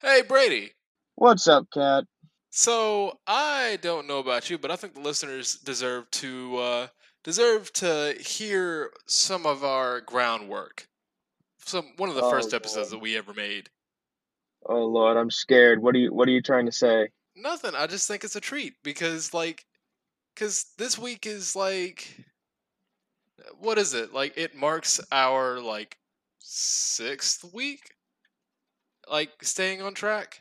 Hey, Brady. What's up, Cat? So I don't know about you, but I think the listeners deserve to uh, deserve to hear some of our groundwork. Some one of the Oh, first episodes Lord. that we ever made. Oh Lord, I'm scared. What are you What are you trying to say? Nothing. I just think it's a treat because like, because this week is like, what is it? Like it marks our like sixth week, like staying on track.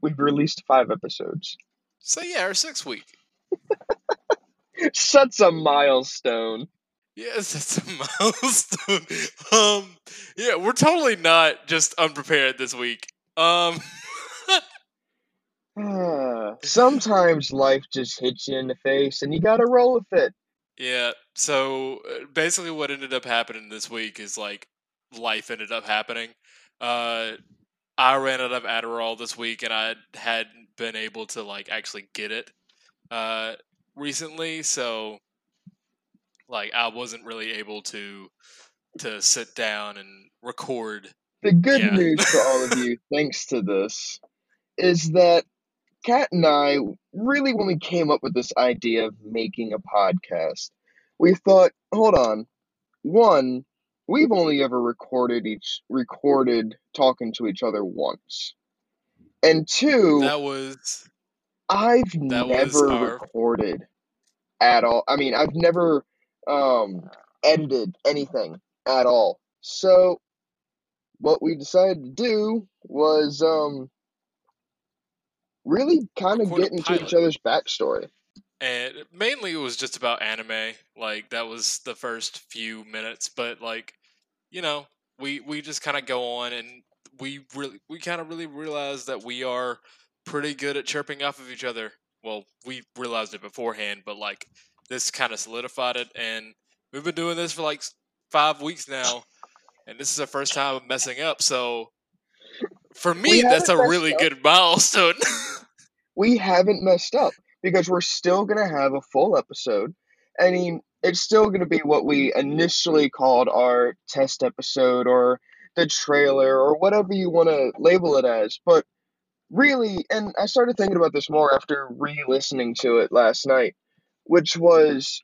We've released five episodes. So yeah, our sixth week. Such a milestone. Yes, that's a milestone. Um, yeah, we're totally not just unprepared this week. Um, Sometimes life just hits you in the face, and you gotta roll with it. yeah. So uh, basically, what ended up happening this week is like life ended up happening. Uh, I ran out of Adderall this week, and I hadn't been able to like actually get it uh recently, so like I wasn't really able to to sit down and record The good Yeah. news for all of you, thanks to this, is that Kat and I really, when we came up with this idea of making a podcast, we thought, hold on, one, we've only ever recorded each recorded talking to each other once, and two, that was I've that was never our- recorded at all. I mean, I've never um, edited anything at all. So, what we decided to do was um, really kind of get into each other's backstory. and mainly it was just about anime like that was the first few minutes but like you know we we just kind of go on and we really we kind of really realize that we are pretty good at chirping off of each other well we realized it beforehand but like this kind of solidified it and we've been doing this for like five weeks now and this is our first time of messing up so for me that's a really up. good milestone We haven't messed up because we're still going to have a full episode. I mean, it's still going to be what we initially called our test episode or the trailer or whatever you want to label it as. But really, and I started thinking about this more after re listening to it last night, which was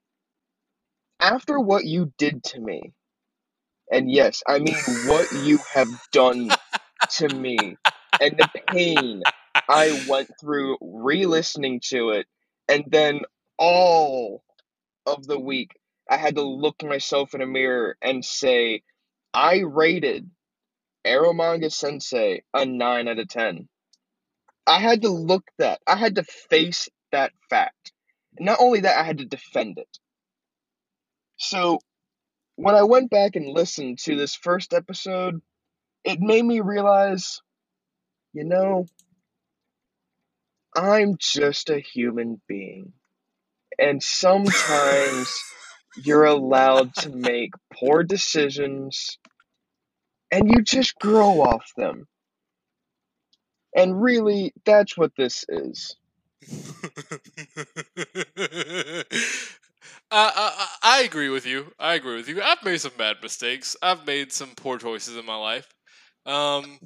after what you did to me. And yes, I mean what you have done to me and the pain I went through re listening to it, and then all of the mm-hmm. week I had to look myself in a mirror and say, I rated Eromanga Sensei a 9 out of 10. I had to look that, I had to face that fact. And not only that, I had to defend it. So, when I went back and listened to this first episode, it made me realize, you know, I'm just a human being. And sometimes you're allowed to make poor decisions and you just grow off them. And really, that's what this is. I, I I agree with you. I agree with you. I've made some bad mistakes. I've made some poor choices in my life. Um,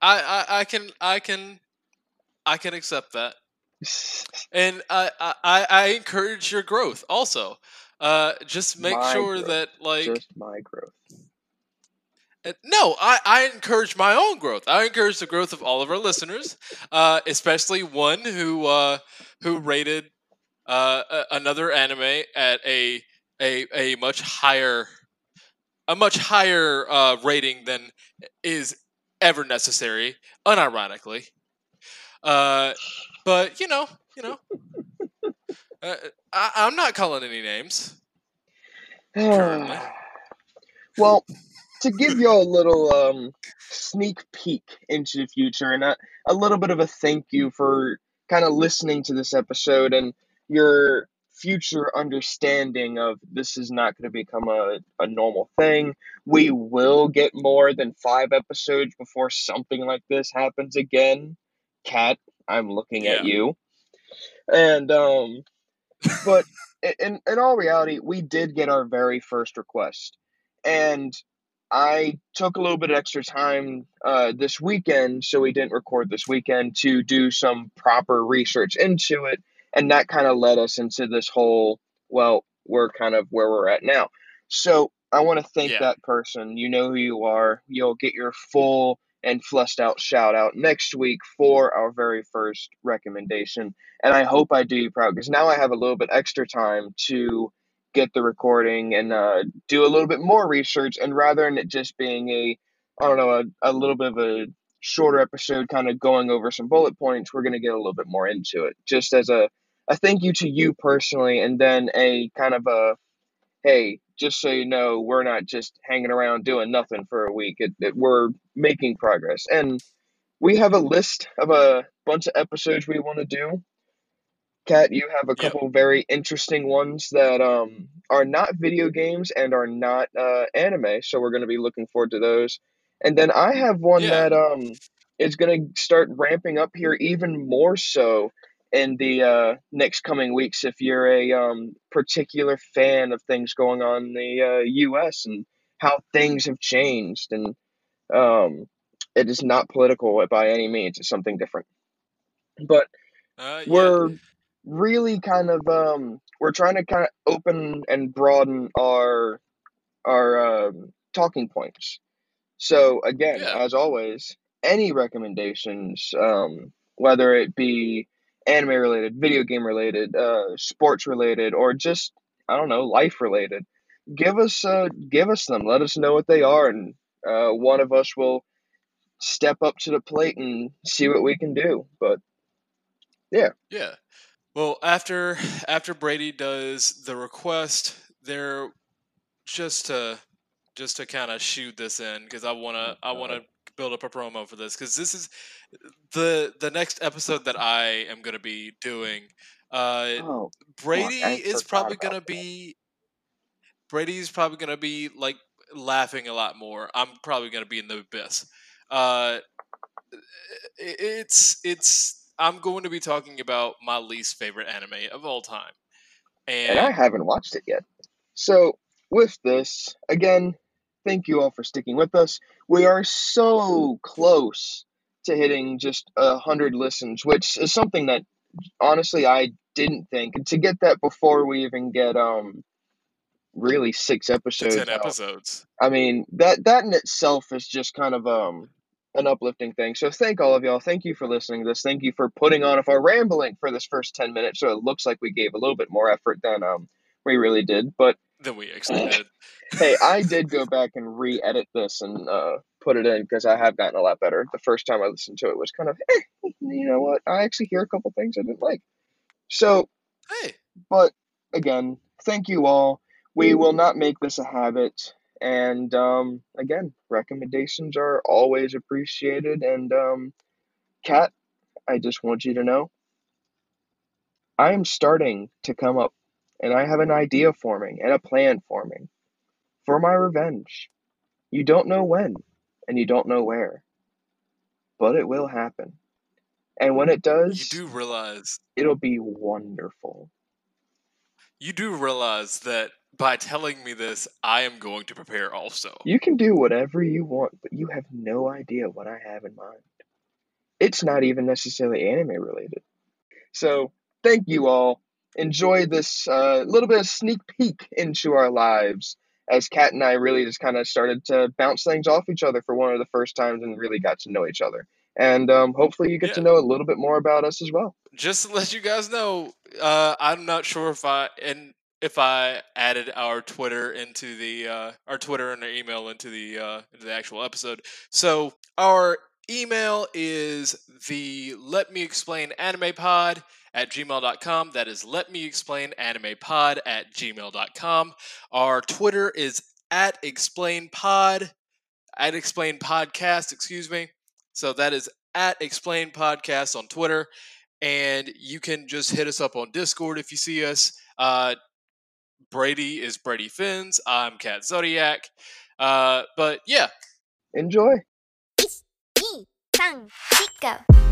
I, I I can I can I can accept that, and I I, I encourage your growth. Also, uh, just make My sure growth, that like just my growth. Uh, No, I, I encourage my own growth. I encourage the growth of all of our listeners, uh, especially one who uh, who rated uh, another anime at a a a much higher a much higher uh, rating than is ever necessary, unironically. Uh, but you know, you know, uh, I, I'm not calling any names. Well, to give you a little um, sneak peek into the future and a, a little bit of a thank you for kind of listening to this episode and your future understanding of this is not going to become a, a normal thing. We will get more than five episodes before something like this happens again. Kat, I'm looking at you. And, um, but in, in all reality, we did get our very first request. And I took a little bit of extra time uh, this weekend, so we didn't record this weekend to do some proper research into it, and that kind of led us into this whole. Well, we're kind of where we're at now. So I want to thank Yeah. that person. You know who you are. You'll get your full and fleshed out shout out next week for our very first recommendation. And I hope I do you proud because now I have a little bit extra time to get the recording and uh, do a little bit more research. And rather than it just being a, I don't know, a, a little bit of a shorter episode, kind of going over some bullet points, we're going to get a little bit more into it. Just as a, a thank you to you personally, and then a kind of a, hey, just so you know, we're not just hanging around doing nothing for a week. It, it, we're making progress. And we have a list of a bunch of episodes we want to do. Kat, you have a Yep. couple very interesting ones that um, are not video games and are not uh, anime, so we're going to be looking forward to those. And then I have one Yeah. that um, is going to start ramping up here even more so in the uh, next coming weeks if you're a um, particular fan of things going on in the uh, U.S. and how things have changed. And um, it is not political by any means, it's something different. But Uh, yeah. we're really kind of um we're trying to kind of open and broaden our our um, talking points so again Yeah. as always any recommendations um whether it be anime related video game related uh sports related or just i don't know life related give us uh give us them let us know what they are and uh one of us will step up to the plate and see what we can do but Yeah. Yeah. Well, after after Brady does the request, there just to just to kind of shoot this in because I wanna I wanna build up a promo for this because this is the the next episode that I am gonna be doing. Uh, oh Brady I is probably gonna that. be Brady's probably gonna be like laughing a lot more. I'm probably gonna be in the abyss. Uh, it's it's I'm going to be talking about my least favorite anime of all time, and I haven't watched it yet. So, with this, again, thank you all for sticking with us. We are so close to hitting just a hundred listens, which is something that honestly I didn't think. And to get that before we even get um really six episodes ten out, episodes. I mean that that in itself is just kind of um an uplifting thing. So thank all of y'all. Thank you for listening to this. Thank you for putting on if our rambling for this first ten minutes. So it looks like we gave a little bit more effort than um we really did. But Then we expected. hey, I did go back and re-edit this and uh put it in because I have gotten a lot better. The first time I listened to it was kind of, eh, you know what? I actually hear a couple things I didn't like. So Hey, but again, thank you all. We will not make this a habit. And um, again, recommendations are always appreciated. And um, Kat, I just want you to know I am starting to come up, and I have an idea forming and a plan forming for my revenge. You don't know when, and you don't know where, but it will happen. And when it does, you do realize it'll be wonderful. you do realize that by telling me this, I am going to prepare also. You can do whatever you want, but you have no idea what I have in mind. It's not even necessarily anime related. So, thank you all. Enjoy this uh, little bit of sneak peek into our lives as Kat and I really just kind of started to bounce things off each other for one of the first times and really got to know each other. And um, hopefully, you get to know a little bit more about us as well. Just to let you guys know, uh, I'm not sure if I and if I added our Twitter into the uh, our Twitter and our email into the uh, into the actual episode. So our email is the Let Me Explain Anime Pod at gmail.com. That is Let Me Explain Anime Pod at gmail.com. Our Twitter is at Explain Pod at Explain Podcast. Excuse me. So that is at Explain Podcast on Twitter and you can just hit us up on Discord if you see us. Uh, Brady is Brady Fins. I'm Cat Zodiac. Uh, but yeah, Enjoy. 2、3、4、5。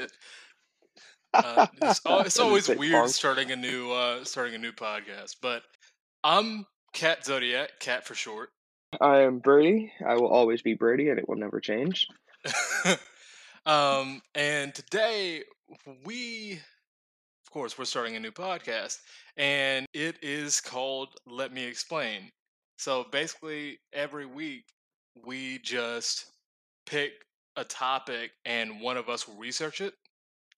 Shit. Uh, it's, it's always weird starting a new uh, starting a new podcast, but I'm Cat Zodiac, Cat for short. I am Brady. I will always be Brady, and it will never change. um, and today we, of course, we're starting a new podcast, and it is called "Let Me Explain." So basically, every week we just pick a topic, and one of us will research it,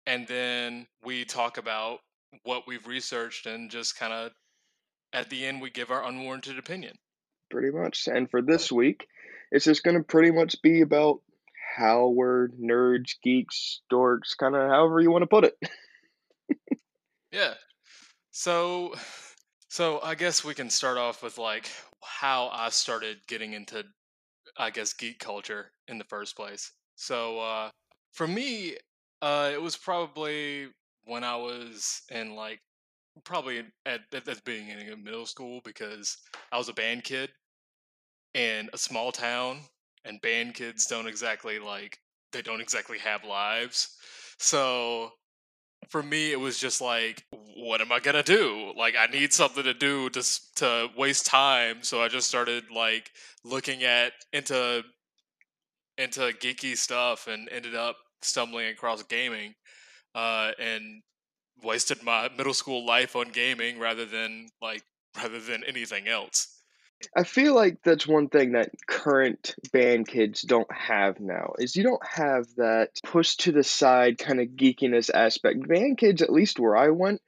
and then we talk about what we've researched, and just kind of at the end we give our unwarranted opinion. Pretty much. And for this week, it's just going to pretty much be about how we're nerds, geeks, dorks, kind of however you want to put it. Yeah. So so I guess we can start off with like how I started getting into I guess geek culture in the first place. So uh for me uh it was probably when I was in like probably at, at the beginning of middle school because I was a band kid in a small town and band kids don't exactly like they don't exactly have lives. So for me it was just like what am i gonna do like i need something to do to to waste time so i just started like looking at into into geeky stuff and ended up stumbling across gaming uh and wasted my middle school life on gaming rather than like rather than anything else I feel like that's one thing that current band kids don't have now is you don't have that push to the side kind of geekiness aspect. Band kids, at least where I went,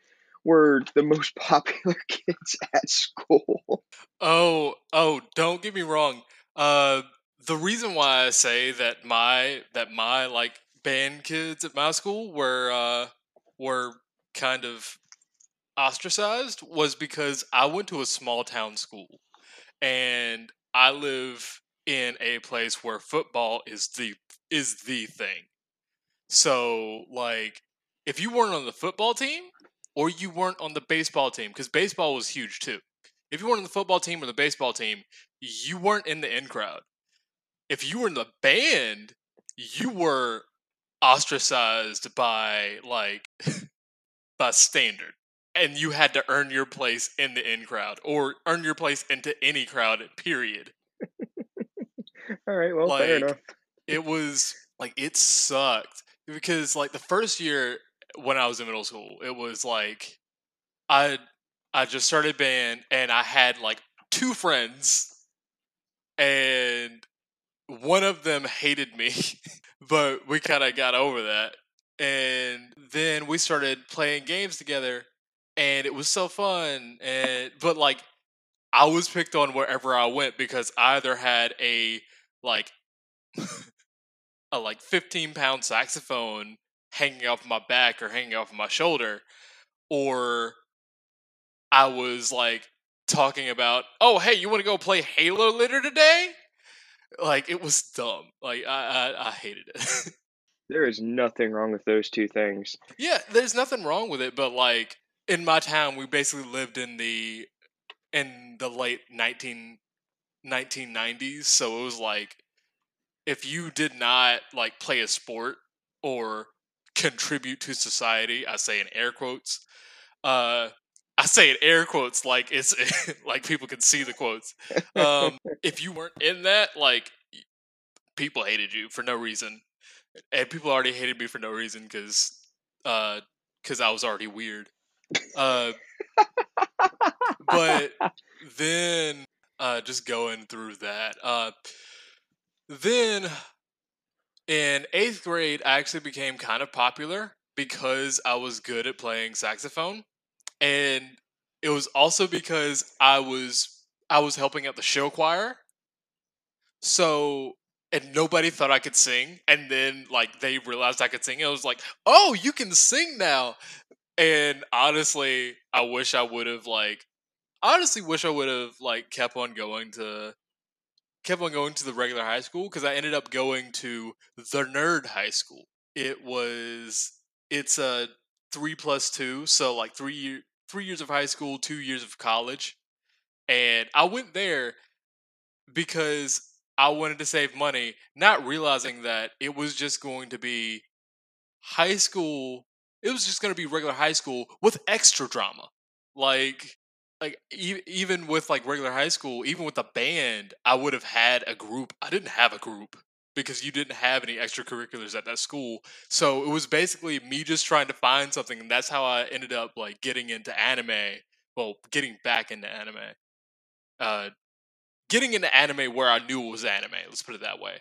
were the most popular kids at school. Oh, oh, don't get me wrong. Uh the reason why I say that my that my like band kids at my school were uh were kind of ostracized was because I went to a small town school and I live in a place where football is the is the thing. So like if you weren't on the football team or you weren't on the baseball team cuz baseball was huge too if you weren't on the football team or the baseball team, you weren't in the in crowd. If you were in the band, you were ostracized by like by standard. And you had to earn your place in the in crowd or earn your place into any crowd, period. All right, well, fair enough. It was like it sucked because like the first year when I was in middle school, it was like I I just started band and I had like two friends and one of them hated me, but we kind of got over that. And then we started playing games together and it was so fun and but like I was picked on wherever I went because I either had a like a like 15 pound saxophone hanging off my back or hanging off my shoulder or I was like talking about, oh hey, you want to go play Halo later today? Like it was dumb. Like I I, I hated it. There is nothing wrong with those two things. yeah, there's nothing wrong with it, but like in my town, we basically lived in the in the late 19, 1990s, so it was like if you did not like play a sport or contribute to society, I say in air quotes, uh, I say in air quotes like it's like people can see the quotes. Um, if you weren't in that, like people hated you for no reason, and people already hated me for no reason because because I was already weird. Uh, but then uh, just going through that, uh, then in eighth grade, I actually became kind of popular because I was good at playing saxophone, and it was also because I was I was helping out the show choir. So and nobody thought I could sing, and then like they realized I could sing. and I was like, "Oh, you can sing now!" And honestly, I wish I would have like honestly wish I would have like kept on going to kept on going to the regular high school because I ended up going to the nerd high school. It was it's a three plus two, so like three year three years of high school, two years of college, and I went there because I wanted to save money, not realizing that it was just going to be high school. It was just gonna be regular high school with extra drama, like like even with like regular high school, even with a band, I would have had a group. I didn't have a group because you didn't have any extracurriculars at that school. So it was basically me just trying to find something, and that's how I ended up like getting into anime. Well, getting back into anime. Uh, getting into anime where I knew it was anime. Let's put it that way.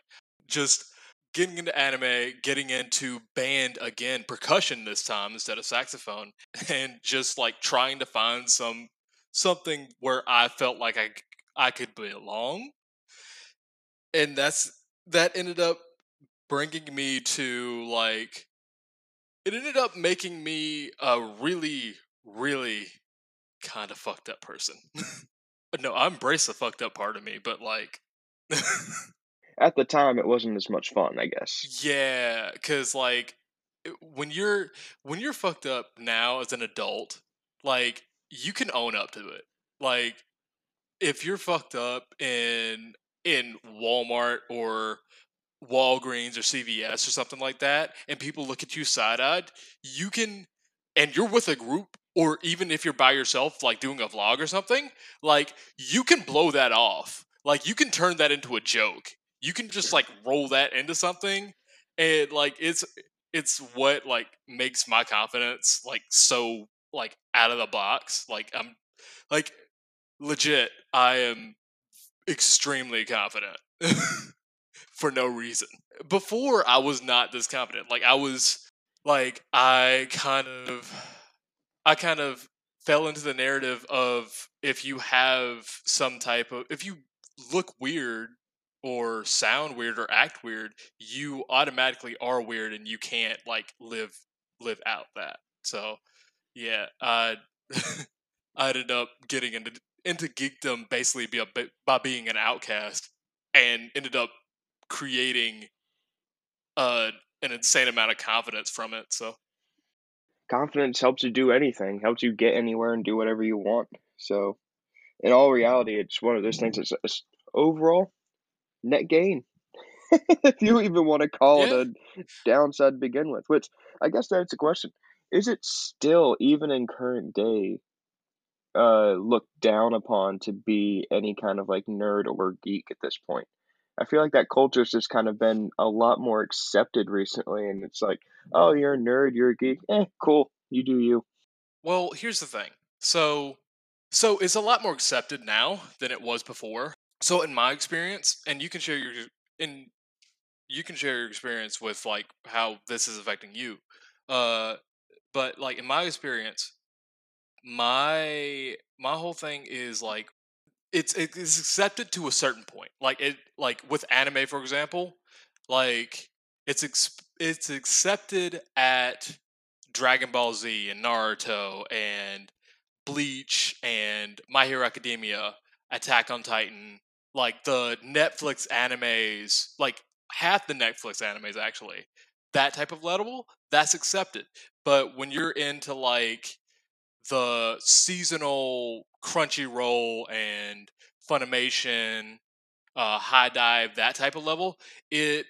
Just getting into anime, getting into band again, percussion this time instead of saxophone, and just like trying to find some something where I felt like I I could belong. And that's that ended up bringing me to like it ended up making me a really really kind of fucked up person. no, I embrace the fucked up part of me, but like At the time, it wasn't as much fun, I guess. yeah, cuz like when you're when you're fucked up now as an adult, like you can own up to it. Like if you're fucked up in in Walmart or Walgreens or CVS or something like that, and people look at you side eyed, you can, and you're with a group, or even if you're by yourself, like doing a vlog or something, like you can blow that off. Like you can turn that into a joke. You can just like roll that into something, and like it's it's what like makes my confidence like so like out of the box. Like I'm like legit. I am extremely confident for no reason. Before I was not this confident. Like I was like I kind of I kind of fell into the narrative of if you have some type of if you look weird or sound weird or act weird, you automatically are weird and you can't like live live out that. So yeah, I I ended up getting into into geekdom basically be a, by being an outcast and ended up creating uh, an insane amount of confidence from it. So Confidence helps you do anything, helps you get anywhere and do whatever you want. So, in all reality, it's one of those things that's it's overall net gain. if you even want to call Yeah. it a downside to begin with, which I guess that's the question. Is it still, even in current day, uh, looked down upon to be any kind of like nerd or geek at this point? I feel like that culture's just kind of been a lot more accepted recently, and it's like, oh, you're a nerd, you're a geek, eh, cool, you do you. Well, here's the thing. So, so it's a lot more accepted now than it was before. So, in my experience, and you can share your in you can share your experience with like how this is affecting you. Uh, but like in my experience, my my whole thing is like it's it's accepted to a certain point. Like it like with anime, for example, like it's ex- it's accepted at Dragon Ball Z and Naruto and Bleach and My Hero Academia, Attack on Titan, like the Netflix animes, like half the Netflix animes actually, that type of level, that's accepted. But when you're into like the seasonal Crunchyroll and Funimation, uh, HIDIVE, that type of level, it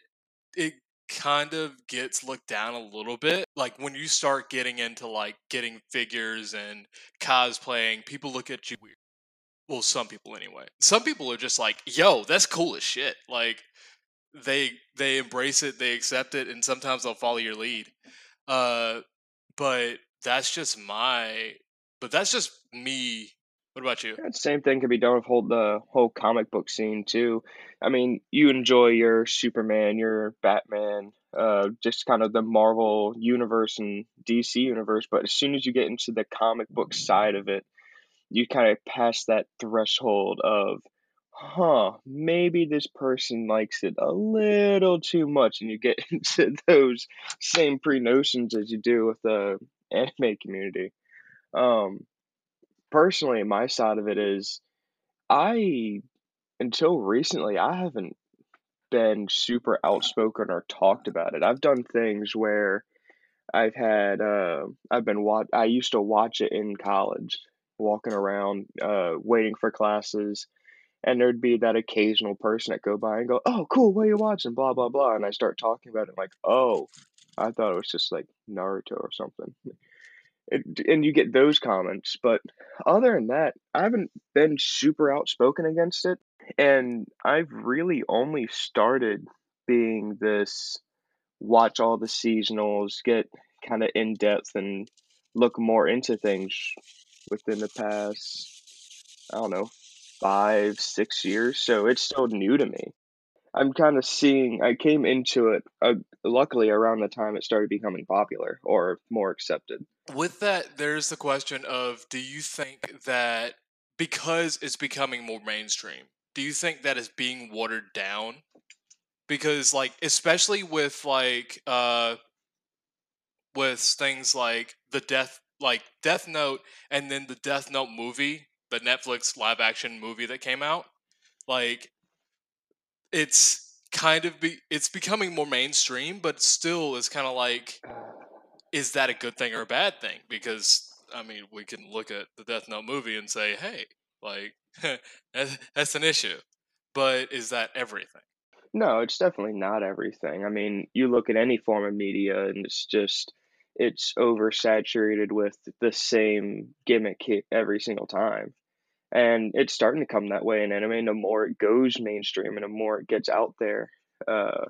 it kind of gets looked down a little bit. Like when you start getting into like getting figures and cosplaying, people look at you weird. Well, some people anyway. Some people are just like, "Yo, that's cool as shit." Like they they embrace it, they accept it, and sometimes they'll follow your lead. Uh, but that's just my. But that's just me. What about you? Same thing can be done with whole the whole comic book scene too. I mean, you enjoy your Superman, your Batman, uh, just kind of the Marvel universe and DC universe, but as soon as you get into the comic book side of it, you kind of pass that threshold of, huh, maybe this person likes it a little too much, and you get into those same pre notions as you do with the anime community. Um, personally, my side of it is I, until recently, I haven't been super outspoken or talked about it. I've done things where I've had, uh, I've been wa- I used to watch it in college, walking around, uh, waiting for classes, and there'd be that occasional person that go by and go, "Oh, cool, what are you watching?" Blah blah blah, and I start talking about it, like, "Oh, I thought it was just like Naruto or something. And you get those comments, but other than that, I haven't been super outspoken against it, and I've really only started being this watch all the seasonals, get kind of in depth, and look more into things within the past, I don't know, five, six years. So it's still new to me. I'm kind of seeing, I came into it, uh, luckily, around the time it started becoming popular or more accepted. With that, there's the question of do you think that because it's becoming more mainstream, do you think that is being watered down? Because like especially with like uh with things like the death like Death Note and then the Death Note movie, the Netflix live action movie that came out, like it's kind of be it's becoming more mainstream, but still is kind of like is that a good thing or a bad thing? Because I mean, we can look at the Death Note movie and say, "Hey, like that's, an issue," but is that everything? No, it's definitely not everything. I mean, you look at any form of media and it's just it's oversaturated with the same gimmick every single time. And it's starting to come that way in anime. The more it goes mainstream and the more it gets out there, uh,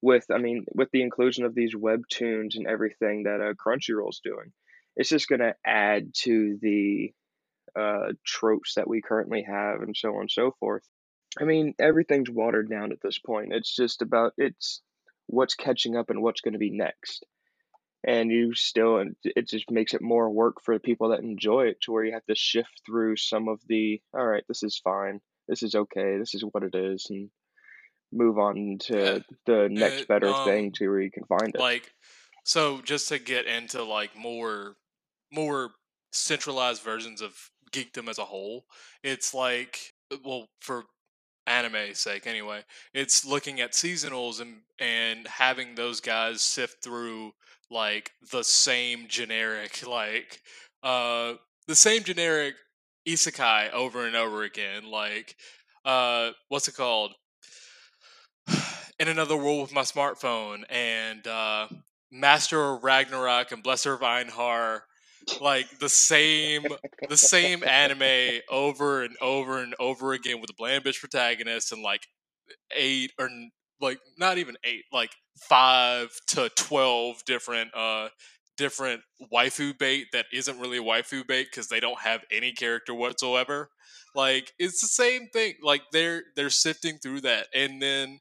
with I mean, with the inclusion of these webtoons and everything that uh, Crunchyroll's doing, it's just gonna add to the uh, tropes that we currently have and so on and so forth. I mean, everything's watered down at this point. It's just about it's what's catching up and what's going to be next. And you still, and it just makes it more work for the people that enjoy it to where you have to shift through some of the, all right, this is fine, this is okay, this is what it is, and move on to the next Uh, better um, thing to where you can find it. Like, so just to get into like more more centralized versions of geekdom as a whole, it's like well for anime sake anyway it's looking at seasonals and and having those guys sift through like the same generic like uh the same generic isekai over and over again like uh what's it called? In another world with my smartphone and uh master of ragnarok and blesser of Einherjar like the same the same anime over and over and over again with a bland bitch protagonist and like eight or like not even eight like five to 12 different uh different waifu bait that isn't really waifu bait because they don't have any character whatsoever. Like it's the same thing like they're they're sifting through that. And then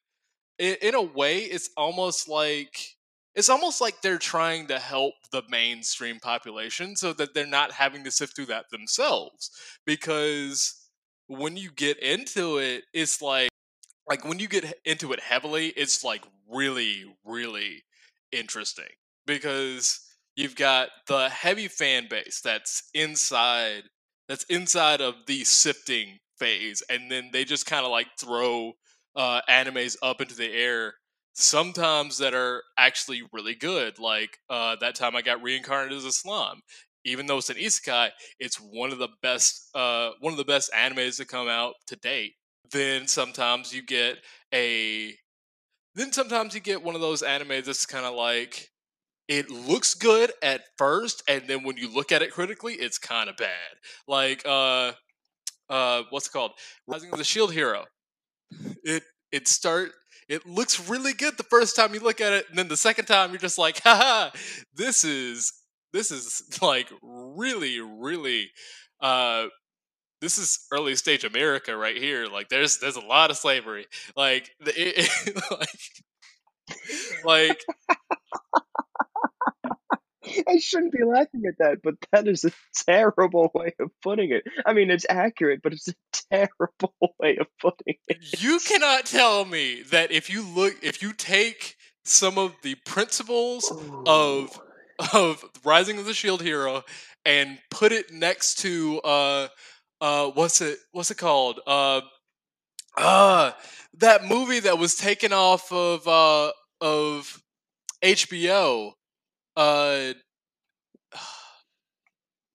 in, in a way it's almost like it's almost like they're trying to help the mainstream population so that they're not having to sift through that themselves. Because when you get into it it's like like when you get into it heavily it's like really really interesting. Because you've got the heavy fan base that's inside that's inside of the sifting phase and then they just kind of like throw uh, animes up into the air sometimes that are actually really good like uh, that time i got reincarnated as a slime even though it's an isekai it's one of the best uh, one of the best animes to come out to date. Then sometimes you get a then sometimes you get one of those animes that's kind of like it looks good at first and then when you look at it critically it's kind of bad. Like uh uh what's it called? Rising of the shield hero. It it start it looks really good the first time you look at it and then the second time you're just like haha this is this is like really really uh this is early stage America right here. Like there's there's a lot of slavery. Like the, it, it- like like I shouldn't be laughing at that, but that is a terrible way of putting it. I mean, it's accurate, but it's a terrible way of putting it. you cannot tell me that if you look if you take some of the principles of of Rising of the Shield Hero and put it next to uh uh what's it what's it called uh uh that movie that was taken off of uh of HBO uh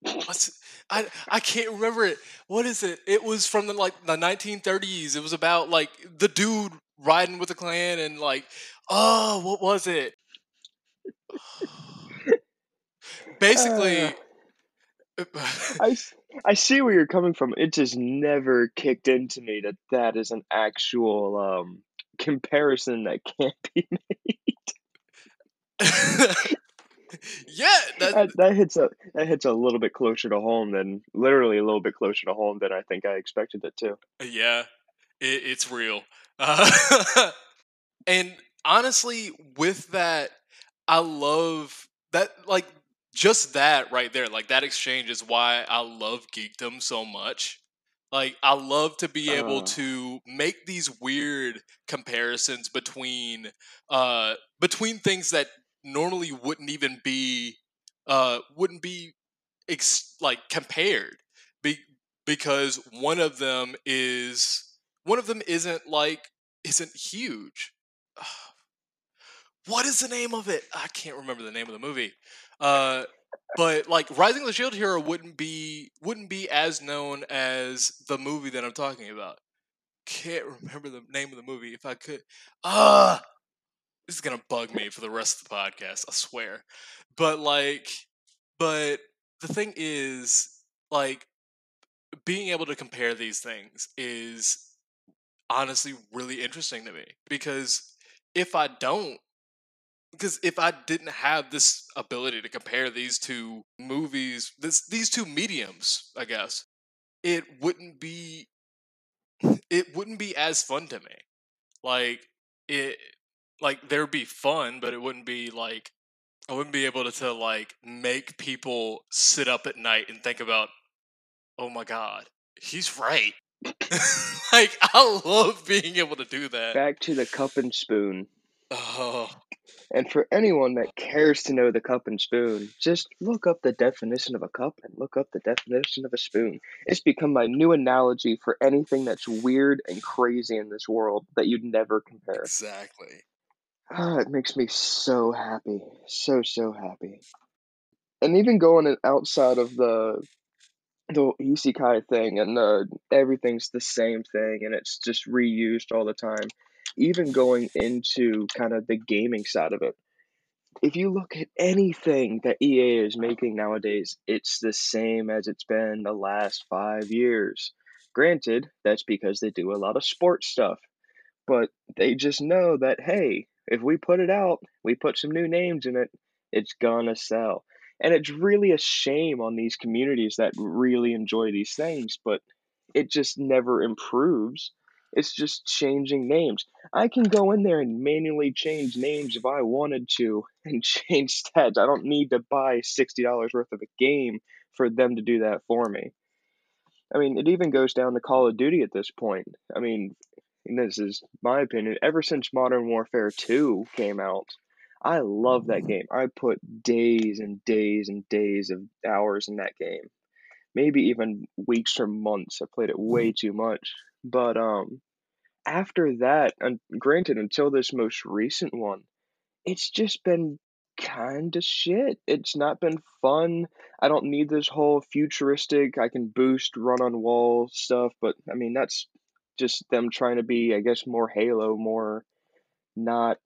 what's I I can't remember it. What is it? It was from the like the 1930s it was about like the dude riding with the clan and like oh what was it? Basically, Uh, I, I see where you're coming from. It just never kicked into me that that is an actual um, comparison that can't be yeah, that, that, hits a that hits a little bit closer to home than literally a little bit closer to home than I think I expected it to. yeah, it, it's real. Uh, and honestly, with that, I love that. Like just that right there, like that exchange is why I love geekdom so much. Like I love to be able Uh. to make these weird comparisons between uh between things that normally wouldn't even be uh wouldn't be ex- like compared be- because one of them is one of them isn't like isn't huge. What is the name of it? I can't remember the name of the movie. Uh but like rising of the shield hero wouldn't be wouldn't be as known as the movie that i'm talking about. Can't remember the name of the movie if i could. Ah this is gonna bug me for the rest of the podcast i swear. But like but the thing is like being able to compare these things is honestly really interesting to me because if i don't because if i didn't have this ability to compare these two movies this these two mediums i guess it wouldn't be it wouldn't be as fun to me. Like it like there'd be fun but it wouldn't be like i wouldn't be able to, to like make people sit up at night and think about oh my god he's right like i love being able to do that Back to the cup and spoon. oh And for anyone that cares to know the cup and spoon, just look up the definition of a cup and look up the definition of a spoon. It's become my new analogy for anything that's weird and crazy in this world that you'd never compare. exactly Ah, it makes me so happy. So, so happy. And even going outside of the the isekai thing and the everything's the same thing and it's just reused all the time. Even going into kind of the gaming side of it. If you look at anything that EA is making nowadays, it's the same as it's been the last five years. Granted, that's because they do a lot of sports stuff, but they just know that hey, if we put it out, we put some new names in it, it's gonna sell. And it's really a shame on these communities that really enjoy these things, but it just never improves. It's just changing names. I can go in there and manually change names if I wanted to and change stats. I don't need to buy $60 worth of a game for them to do that for me. I mean, it even goes down to Call of Duty at this point. I mean, and this is my opinion, ever since Modern Warfare 2 came out, I love that game. I put days and days and days of hours in that game. Maybe even weeks or months. I played it way too much. But um after that, and granted until this most recent one, it's just been kind of shit. It's not been fun. I don't need this whole futuristic I can boost run on wall stuff, but I mean that's just them trying to be I guess more Halo, more not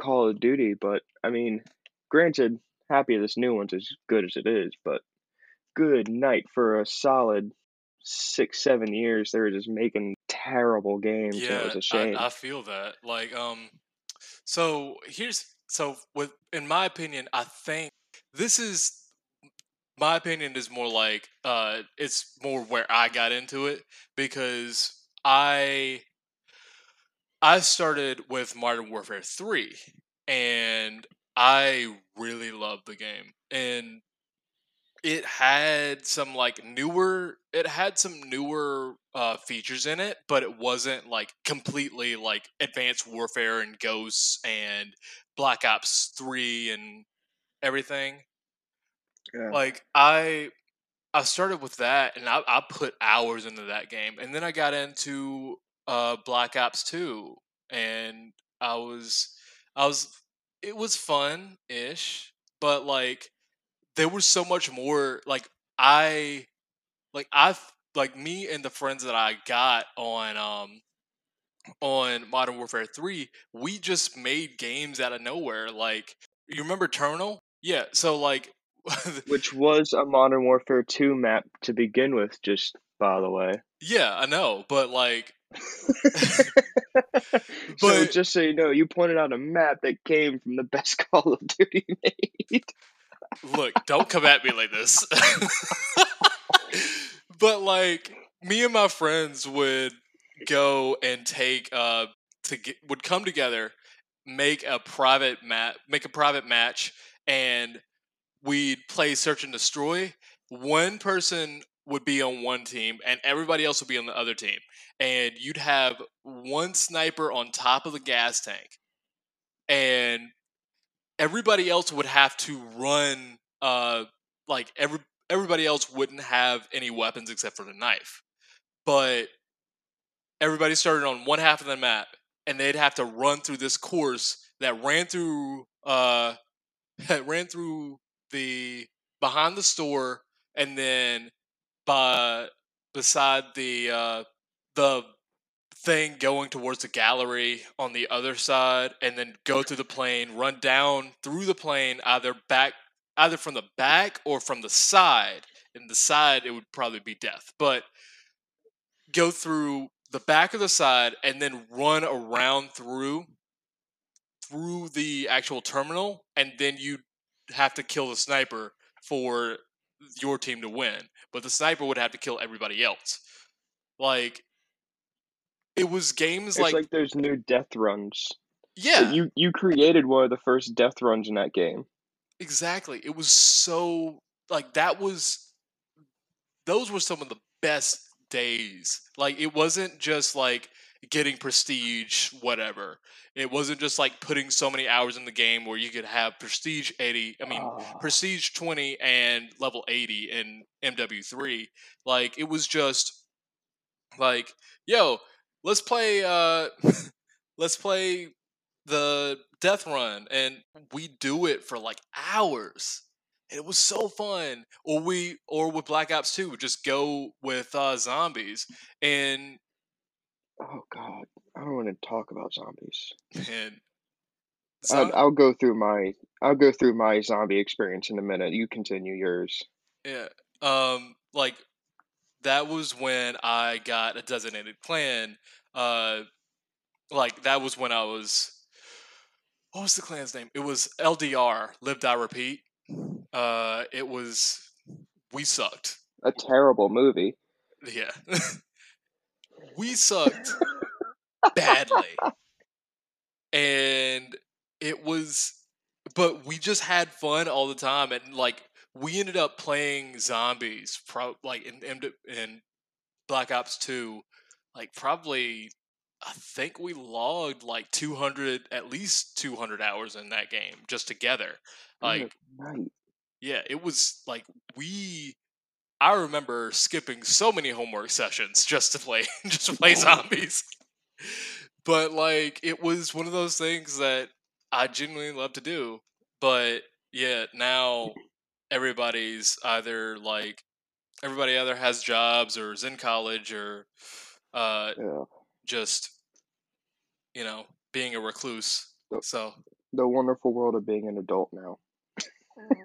Call of Duty, but I mean, granted, happy this new one's as good as it is, but good night for a solid six, seven years. They were just making terrible games, and it yeah was a shame. I, I feel that like um so here's so with in my opinion i think this is my opinion is more like uh it's more where i got into it because i i started with modern warfare 3 and i really loved the game and it had some like newer it had some newer uh features in it but it wasn't like completely like advanced warfare and ghosts and black ops 3 and everything Yeah. like i i started with that and i, I put hours into that game and then i got into uh black ops 2 and i was i was it was fun ish but like there was so much more like i like i've like me and the friends that i got on um on modern warfare 3 we just made games out of nowhere like you remember Terminal? Yeah. So like, which was a Modern Warfare 2 map to begin with, just by the way. yeah, I know, but like, so just so you know, you pointed out a map that came from the best Call of Duty made. look, don't come at me like this. but like, me and my friends would go and take uh to get would come together, make a private mat, make a private match, and we'd play search and destroy. One person would be on one team, and everybody else would be on the other team. And you'd have one sniper on top of the gas tank, and everybody else would have to run. Uh, like every everybody else wouldn't have any weapons except for the knife, but everybody started on one half of the map, and they'd have to run through this course that ran through uh that ran through the behind the store and then by beside the uh the thing going towards the gallery on the other side and then go through the plane run down through the plane either back either from the back or from the side in the side it would probably be death but go through the back of the side and then run around through through the actual terminal and then you have to kill the sniper for your team to win but the sniper would have to kill everybody else like it was games It's like, like, those new death runs. yeah You you created one of the first death runs in that game. exactly it was so like that was those were some of the best days like it wasn't just like getting prestige whatever. It wasn't just like putting so many hours in the game where you could have prestige 80 i mean Ah. prestige 20 and level 80 in mw3 like it was just like yo let's play uh let's play the death run. And we do it for like hours. And it was so fun. Or we or with black ops 2 just go with uh zombies. And oh god, I don't want to talk about zombies. and I'll, I'll go through my I'll go through my zombie experience in a minute. You continue yours. Yeah. Um like that was when I got a designated clan. Uh like that was when I was what was the clan's name? It was LDR, Live Die Repeat. Uh it was we sucked. A terrible movie. Yeah. we sucked badly. And it was but we just had fun all the time and like we ended up playing zombies pro like in in, Black Ops 2 like probably I think we logged like 200 at least 200 hours in that game just together. Like yeah, it was like we. I remember skipping so many homework sessions just to play, just to play zombies. But like, it was one of those things that I genuinely love to do. But yeah, now everybody's either like, everybody either has jobs or is in college or uh, Yeah. just, you know, being a recluse. Yep. So The wonderful world of being an adult now.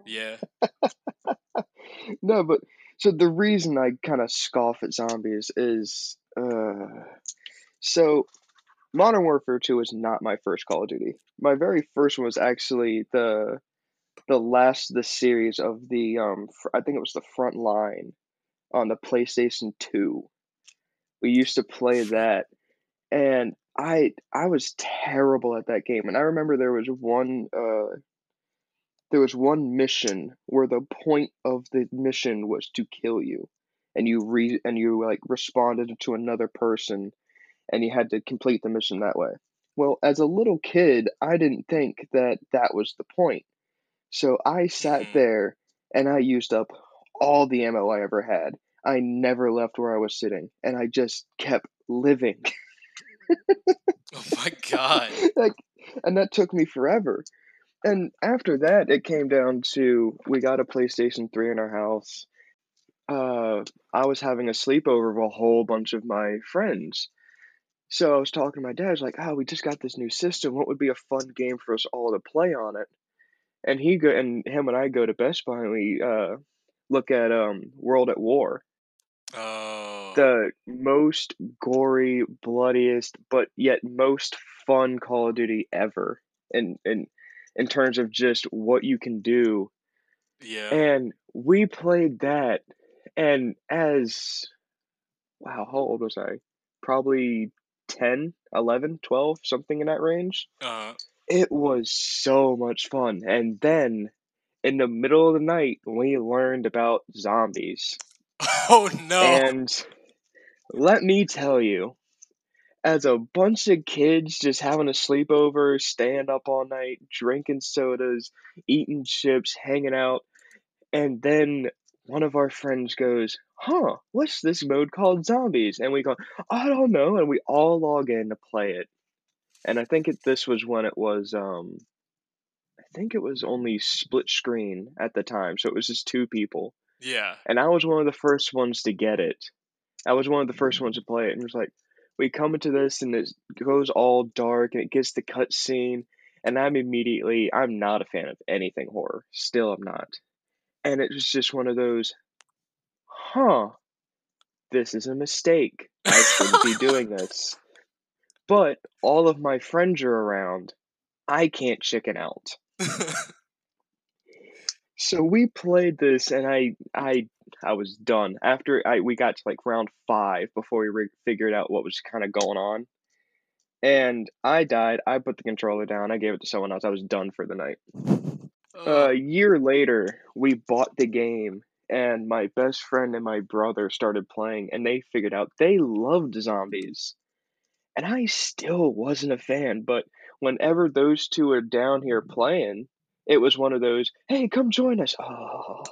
yeah, No, but so the reason I kind of scoff at zombies is uh so Modern Warfare 2 is not my first Call of Duty. My very first one was actually the the last the series of the um I think it was the front line on the PlayStation 2. We used to play that and I I was terrible at that game and I remember there was one uh there was one mission where the point of the mission was to kill you. And you re and you like responded to another person and you had to complete the mission that way. Well as a little kid i didn't think that that was the point. So i sat Mhm. there and i used up all the ammo i ever had. I never left where i was sitting and i just kept living. Oh my god, like and that took me forever and after that it came down to we got a playstation 3 in our house. Uh i was having a sleepover with a whole bunch of my friends. So i was talking to my dad I was like oh we just got this new system. What would be a fun game for us all to play on it? And he go and him and I go to Best Buy and we uh look at um World at War, Oh, the most gory, bloodiest, but yet most fun Call of Duty ever. And in in terms of just what you can do. yeah. And we played that and as wow, how old was I? Probably 10, 11, 12, something in that range. Uh, It was so much fun. And then in the middle of the night, we learned about zombies. oh no. And let me tell you, as a bunch of kids just having a sleepover, staying up all night, drinking sodas, eating chips, hanging out, and then one of our friends goes, Huh, what's this mode called zombies? And we go, I don't know. And we all log in to play it. And I think it, this was when it was, um, I think it was only split screen at the time. So it was just two people. yeah. And I was one of the first ones to get it. I was one of the first ones to play it. And it was like, we come into this and it goes all dark and it gets the cutscene. And I'm immediately, I'm not a fan of anything horror. Still, I'm not. And it was just one of those, huh, this is a mistake. I shouldn't be doing this. But all of my friends are around. I can't chicken out. So we played this, and I, I, I was done after I we got to like round five before we re- figured out what was kind of going on. And I died. I put the controller down. I gave it to someone else. I was done for the night. Oh, a year later, we bought the game, and my best friend and my brother started playing, and they figured out they loved zombies. And I still wasn't a fan, but whenever those two are down here playing, it was one of those, hey, come join us. Oh,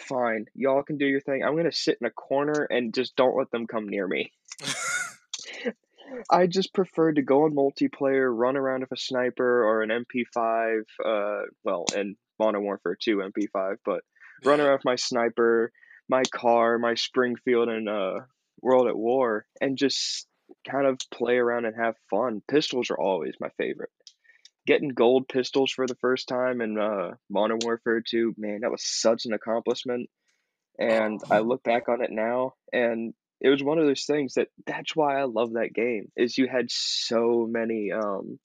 fine. Y'all can do your thing. I'm to sit in a corner and just don't let them come near me. I just preferred to go on multiplayer, run around with a sniper or an MP5, uh, well, and Modern Warfare 2 MP5, but run around with my sniper, my car, my Springfield, and uh, World at War, and just kind of play around and have fun. Pistols are always my favorite. Getting gold pistols for the first time in uh, Modern Warfare 2, man, that was such an accomplishment. And I Oh. look back on it now, and it was one of those things that that's why I love that game is you had so many um,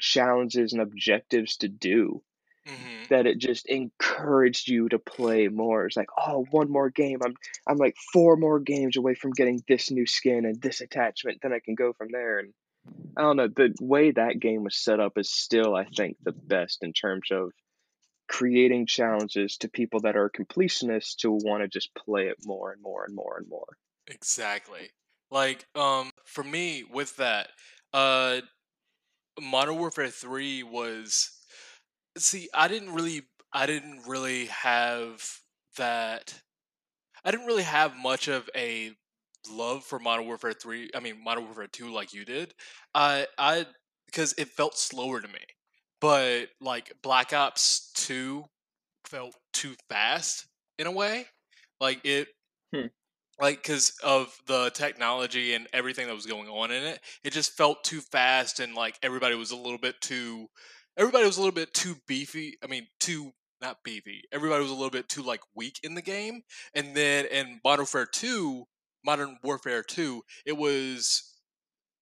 challenges and objectives to do Mhm. that it just encouraged you to play more. It's like, oh, one more game. I'm I'm like four more games away from getting this new skin and this attachment. Then I can go from there. And I don't know, the way that game was set up is still, I think, the best in terms of creating challenges to people that are completionists to want to just play it more and more and more and more. Exactly. Like, um, for me with that, uh, Modern Warfare Three was. See, I didn't really, I didn't really have that. I didn't really have much of a love for Modern Warfare Three. I mean, Modern Warfare Two, like you did. I, I, because it felt slower to me. But like Black Ops Two felt too fast in a way. Like it, Hmm. like because of the technology and everything that was going on in it it just felt too fast and like everybody was a little bit too everybody was a little bit too beefy i mean too not beefy everybody was a little bit too like weak in the game and then in modern warfare 2 modern warfare 2 it was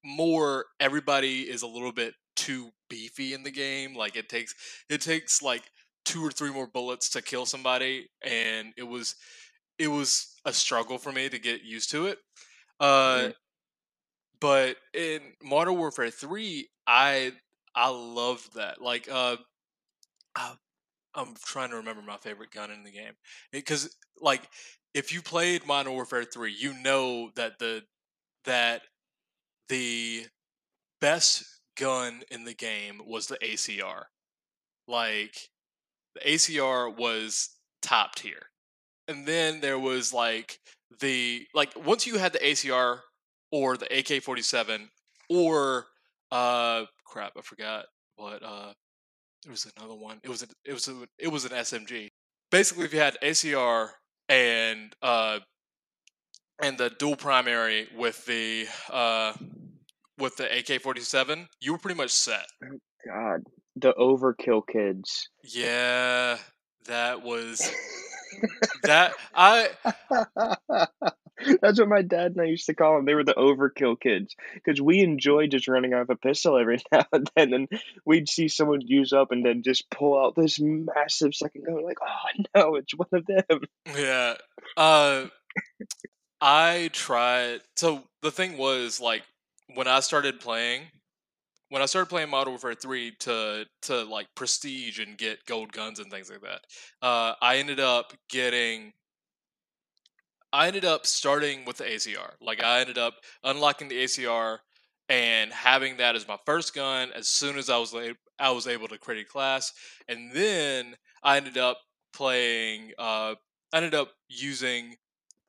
more everybody is a little bit too beefy in the game like it takes it takes like two or three more bullets to kill somebody and it was it was a struggle for me to get used to it. Uh, Mhm. but in Modern Warfare Three, I I loved that. Like, uh, uh, I'm trying to remember my favorite gun in the game because, like, if you played Modern Warfare Three, you know that the that the best gun in the game was the ACR. Like, the ACR was top tier. And then there was like the like once you had the ACR or the AK-47 or uh crap I forgot what uh it was another one. It was a, it was a, it was an SMG basically if you had ACR and uh and the dual primary with the uh with the AK-47 you were pretty much set. God, the Overkill kids. Yeah, that was that I That's what my dad and I used to call them. They were the overkill kids because we enjoyed just running off a pistol every now and then, and we'd see someone use up and then just pull out this massive second gun. Like, oh no, it's one of them. yeah. Uh I tried so the thing was like when I started playing when I started playing Modern Warfare 3 to to like prestige and get gold guns and things like that, uh, I ended up getting I ended up starting with the ACR. Like I ended up unlocking the ACR and having that as my first gun as soon as I was la- I was able to create a class, and then I ended up playing. Uh, I ended up using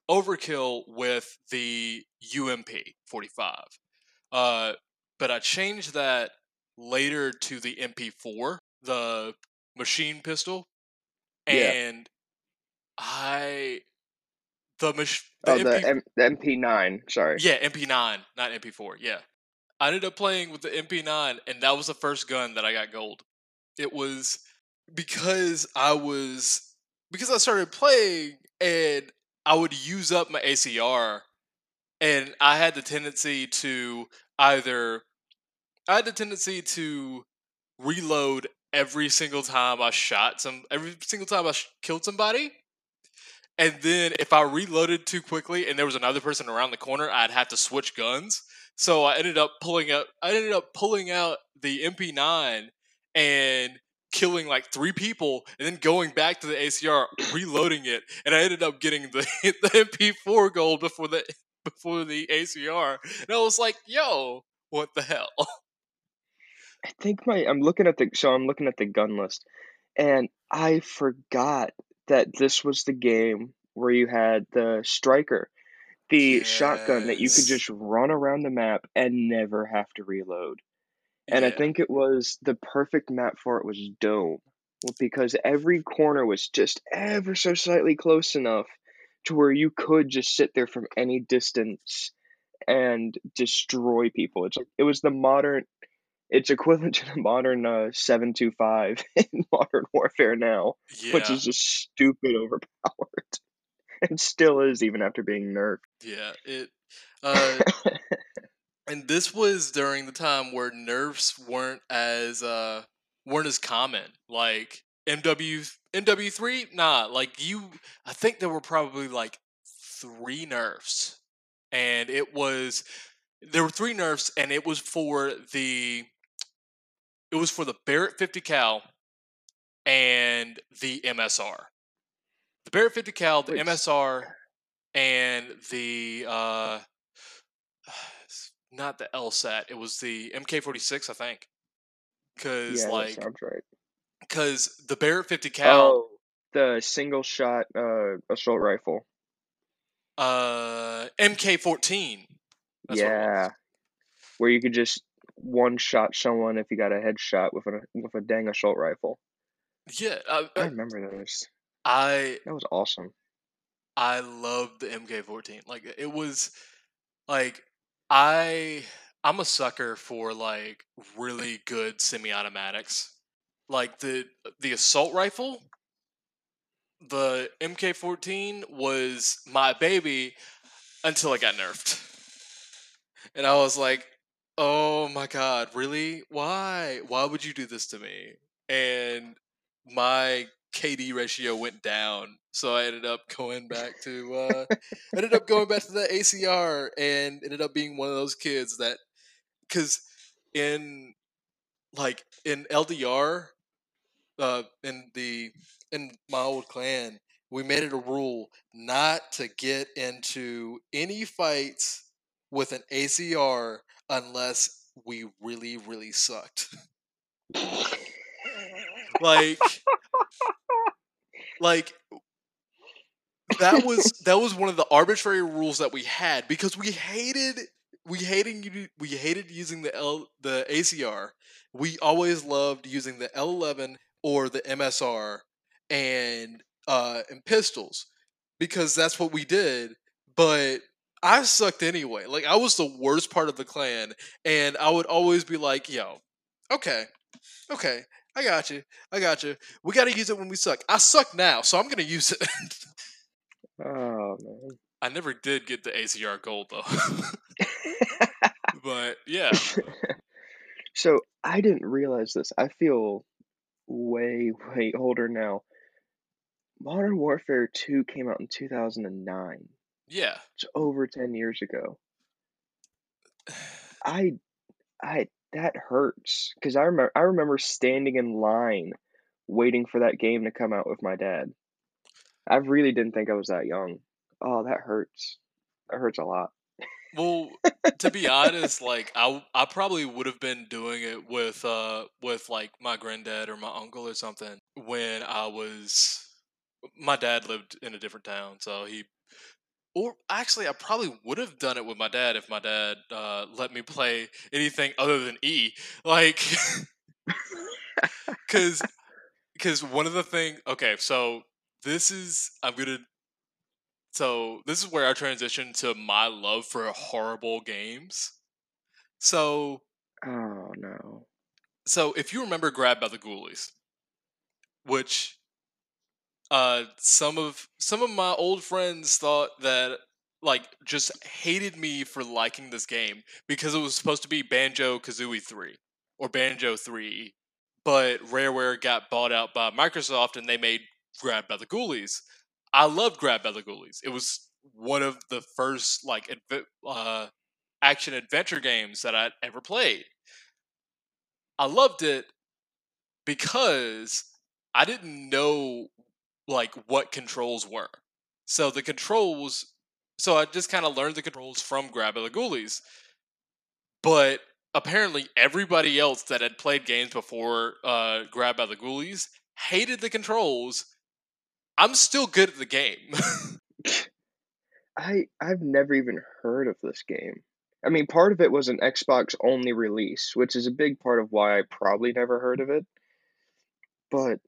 Overkill with the UMP 45. Uh, but I changed that later to the MP4, the machine pistol, Yeah. and I the mach- the Oh, MP the, M- the MP9. Sorry. yeah MP9, not MP4. Yeah, I ended up playing with the MP9, and that was the first gun that I got gold. It was because I was because I started playing and I would use up my ACR, and I had the tendency to either I had the tendency to reload every single time I shot some every single time I sh- killed somebody. And then if I reloaded too quickly and there was another person around the corner, I'd have to switch guns. So I ended up pulling out I ended up pulling out the MP9 and killing like three people and then going back to the ACR, reloading it, and I ended up getting the the MP4 gold before the before the ACR. And I was like, yo, what the hell? I think my I'm looking at the so I'm looking at the gun list, and I forgot that this was the game where you had the striker, the shotgun that you could just run around the map and never have to reload. And I think it was the perfect map for it was Dome, because every corner was just ever so slightly close enough to where you could just sit there from any distance and destroy people. It's like it was the modern it's equivalent to the modern uh, 725 in modern warfare now, which is just stupid overpowered. and still is even after being nerfed. Yeah. It uh and this was during the time where nerfs weren't as uh weren't as common. Like MW MW3, nah, like you I think there were probably like three nerfs. And it was there were three nerfs and it was for the it was for the Barrett 50 cal and the MSR. The Barrett 50 cal, the Which- MSR, and the uh not the LSAT, it was the MK46, I think. Cuz yeah, like that sounds right. cuz the Barrett 50 cal Oh, the single shot uh, assault rifle. uh MK14. That's what it yeah, where you could just one shot someone if you got a headshot with a with a dang assault rifle. Yeah, uh, I uh, remember those. I That was awesome. I loved the MK14. Like it was like I I'm a sucker for like really good semi-automatics. Like the the assault rifle, the MK14 was my baby until it got nerfed. And I was like, "Oh my god, really? Why? Why would you do this to me?" And my KD ratio went down, so I ended up going back to uh, ended up going back to the ACR and ended up being one of those kids that because in like in LDR uh in the in my old clan we made it a rule not to get into any fights with an ACR unless we really really sucked like like that was that was one of the arbitrary rules that we had because we hated we hated we hated using the L the ACR. We always loved using the L11 or the MSR and uh and pistols because that's what we did. But I sucked anyway. Like I was the worst part of the clan and I would always be like, "Yo, okay, Okay, I got you. I got you. We got to use it when we suck. I suck now, so I'm gonna use it. Oh man. I never did get the ACR gold though. but yeah, so I didn't realize this. I feel way, way older now. Modern Warfare 2 came out in 2009. Yeah. It's over 10 years ago. I I that hurts cuz I remember I remember standing in line waiting for that game to come out with my dad. I really didn't think I was that young. Oh, that hurts. That hurts a lot. Well, to be honest, like I I probably would have been doing it with uh with like my granddad or my uncle or something when I was my dad lived in a different town, so he or actually I probably would have done it with my dad if my dad uh let me play anything other than E. Like cuz cuz one of the things. okay, so this is I'm going to so this is where I transition to my love for horrible games. So Oh no. so if you remember Grabbed by the Ghoulies, which uh some of some of my old friends thought that like just hated me for liking this game because it was supposed to be Banjo Kazooie 3 or Banjo 3, but Rareware got bought out by Microsoft and they made Grabbed by the Ghoulies. I loved Grabbed by the Ghoulies. It was one of the first like adve- uh, action adventure games that I'd ever played. I loved it because I didn't know like what controls were. So the controls so I just kind of learned the controls from Grab the Ghoulies. But apparently everybody else that had played games before uh, Grabbed by the Ghoulies hated the controls. I'm still good at the game. I I've never even heard of this game. I mean, part of it was an Xbox only release, which is a big part of why I probably never heard of it. But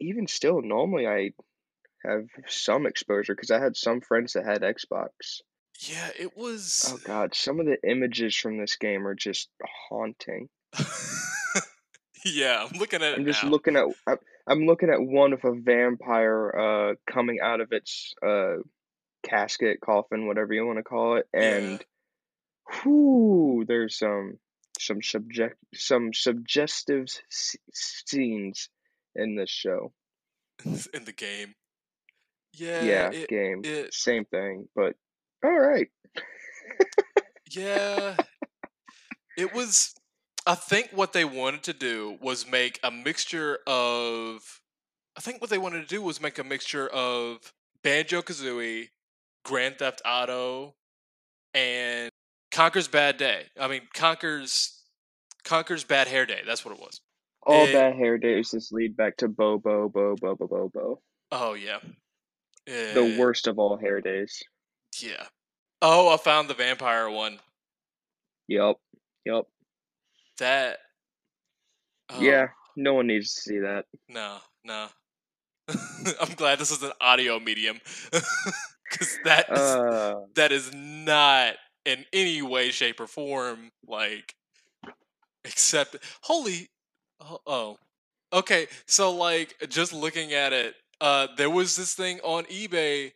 even still, normally I have some exposure because I had some friends that had Xbox. yeah, it was Oh god, some of the images from this game are just haunting. Yeah, I'm looking at it I'm just now. looking at I'm, I'm looking at one of a vampire uh coming out of its uh casket, coffin, whatever you want to call it, Yeah. and whoo, there's some some subject some suggestive s- scenes in this show. in the game. Yeah, Yeah, it, game, it same thing, but all right. yeah. It was I think what they wanted to do was make a mixture of I think what they wanted to do was make a mixture of Banjo Kazooie, Grand Theft Auto, and Conker's Bad Day. I mean Conker's Conker's Bad Hair Day. That's what it was. All It- bad hair days just lead back to Bo Bo, Bo, Bo, Bo, Bo. Bo. Oh yeah. The Eh, worst of all hair days. Yeah. Oh, I found the vampire one. Yup, yup. That. Oh, Yeah, no one needs to see that. No, no. I'm glad this is an audio medium because that is, Uh, that is not in any way, shape, or form like except holy. Oh, oh, okay. So like just looking at it, uh, there was this thing on eBay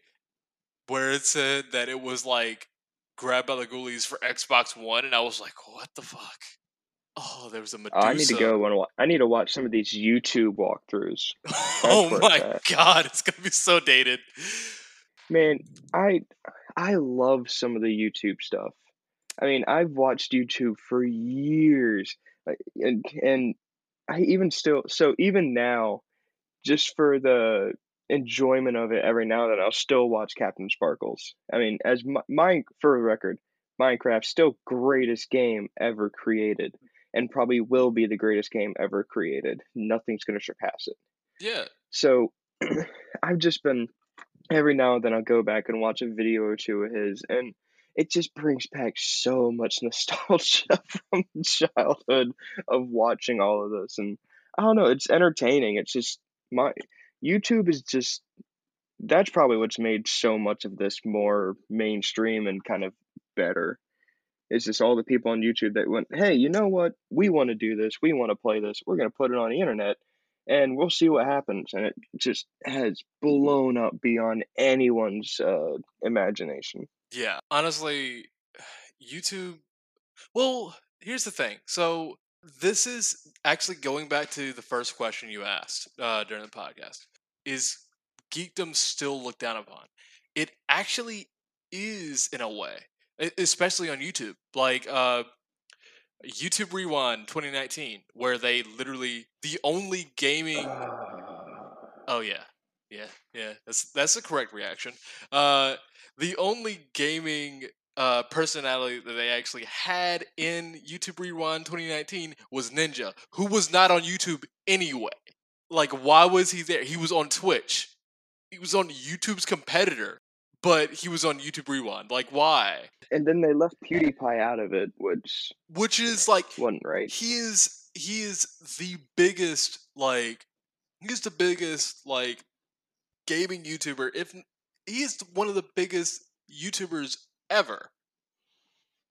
where it said that it was like grabbed by the ghoulies for Xbox One, and I was like, what the fuck? Oh, there was a Medusa. I need to go and wa- I need to watch some of these YouTube walkthroughs. oh my at. god, it's gonna be so dated. Man, I I love some of the YouTube stuff. I mean, I've watched YouTube for years, and and I even still so even now, just for the enjoyment of it, every now and then I'll still watch CaptainSparklez. I mean, as my, my for the record, Minecraft still greatest game ever created, and probably will be the greatest game ever created. Nothing's gonna surpass it. Yeah, So I've just been every now and then I'll go back and watch a video or two of his and it just brings back so much nostalgia from childhood of watching all of this and I don't know, it's entertaining. It's just my YouTube is just that's probably what's made so much of this more mainstream and kind of better It's just all the people on YouTube that went, hey, you know what? We want to do this. We want to play this. We're going to put it on the internet and we'll see what happens. And it just has blown up beyond anyone's uh, imagination. Yeah, honestly, YouTube. Well, here's the thing. So this is actually going back to the first question you asked uh, during the podcast. Is geekdom still looked down upon? It actually is in a way, especially on YouTube. Like uh, YouTube Rewind 2019, where they literally the only gaming. Oh yeah, yeah, yeah. That's that's the correct reaction. Uh, the only gaming uh, personality that they actually had in YouTube Rewind 2019 was Ninja, who was not on YouTube anyway. Like, why was he there? He was on Twitch. He was on YouTube's competitor, but he was on YouTube Rewind. Like, why? and then they left PewDiePie out of it, which Which is like wasn't right. he is he is the biggest like he's the biggest like gaming YouTuber. If he is one of the biggest YouTubers ever,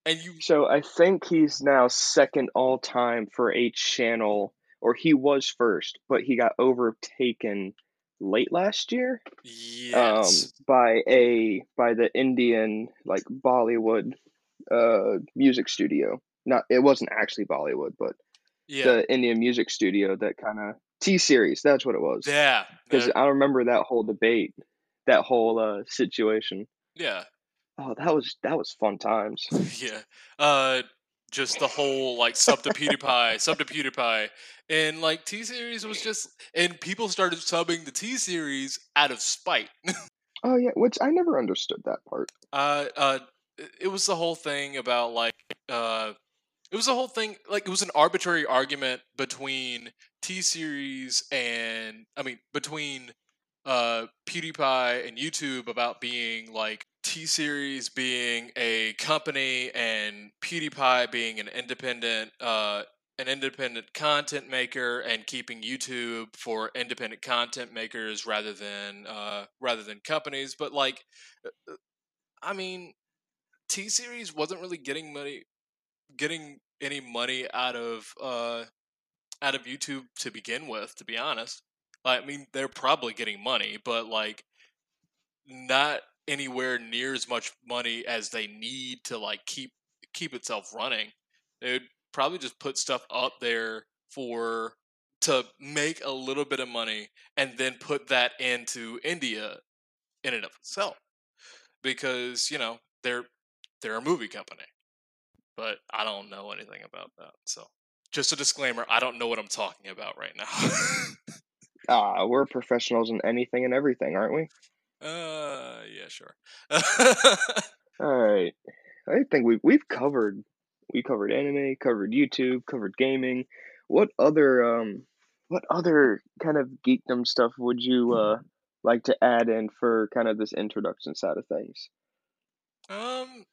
and you So I think he's now second all time for a channel, or he was first, but he got overtaken late last year yes, um, by a by the Indian like Bollywood uh, music studio. Not it wasn't actually Bollywood, but yeah, the Indian music studio that kind of T series. That's what it was. yeah, Because I remember that whole debate, that whole uh, situation. yeah, Oh, that was that was fun times. yeah. Uh, just the whole like sub to PewDiePie, sub to PewDiePie, and like T series was just, and people started subbing the T series out of spite. Oh yeah, which I never understood that part. Uh, uh, it- it was the whole thing about like, uh, it was the whole thing like it was an arbitrary argument between T Series and I mean between uh PewDiePie and YouTube about being like T Series being a company and PewDiePie being an independent uh an independent content maker and keeping YouTube for independent content makers rather than uh rather than companies. But like uh, uh, I mean T Series wasn't really getting money getting any money out of uh out of YouTube to begin with to be honest I mean they're probably getting money but like not anywhere near as much money as they need to like keep keep itself running they would probably just put stuff up there for to make a little bit of money and then put that into India in and of itself because you know they're they're a movie company but I don't know anything about that. So, just a disclaimer: I don't know what I'm talking about right now. Ah, we're professionals in anything and everything, aren't we? uh, yeah, sure. All right. I think we we've covered we covered anime, covered YouTube, covered gaming. What other um what other kind of geekdom stuff would you uh like to add in for kind of this introduction side of things? um,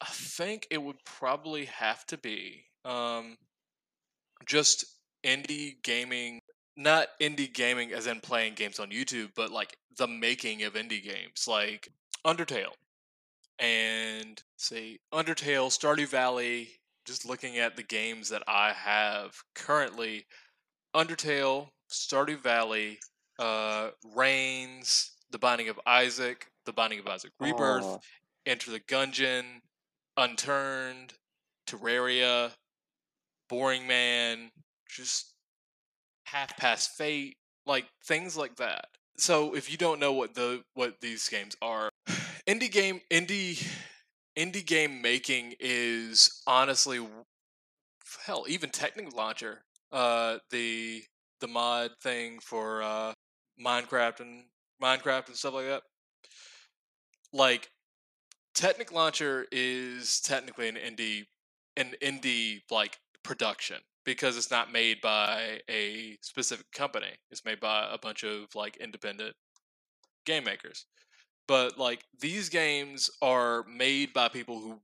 I think it would probably have to be um, just indie gaming. Not indie gaming as in playing games on YouTube, but like the making of indie games, like Undertale. and say Undertale, Stardew Valley. Just looking at the games that I have currently, Undertale, Stardew Valley, uh, Reigns, The Binding of Isaac, The Binding of Isaac Rebirth, Aw, Enter the Gungeon, Unturned, Terraria, Boring Man, just Half Past Fate, like things like that. So if you don't know what the what these games are, indie game indie indie game making is honestly hell even Technic Launcher, uh the the mod thing for uh Minecraft and Minecraft and stuff like that. Like Technic Launcher is technically an indie an indie like production because it's not made by a specific company. It's made by a bunch of like independent game makers. But like these games are made by people who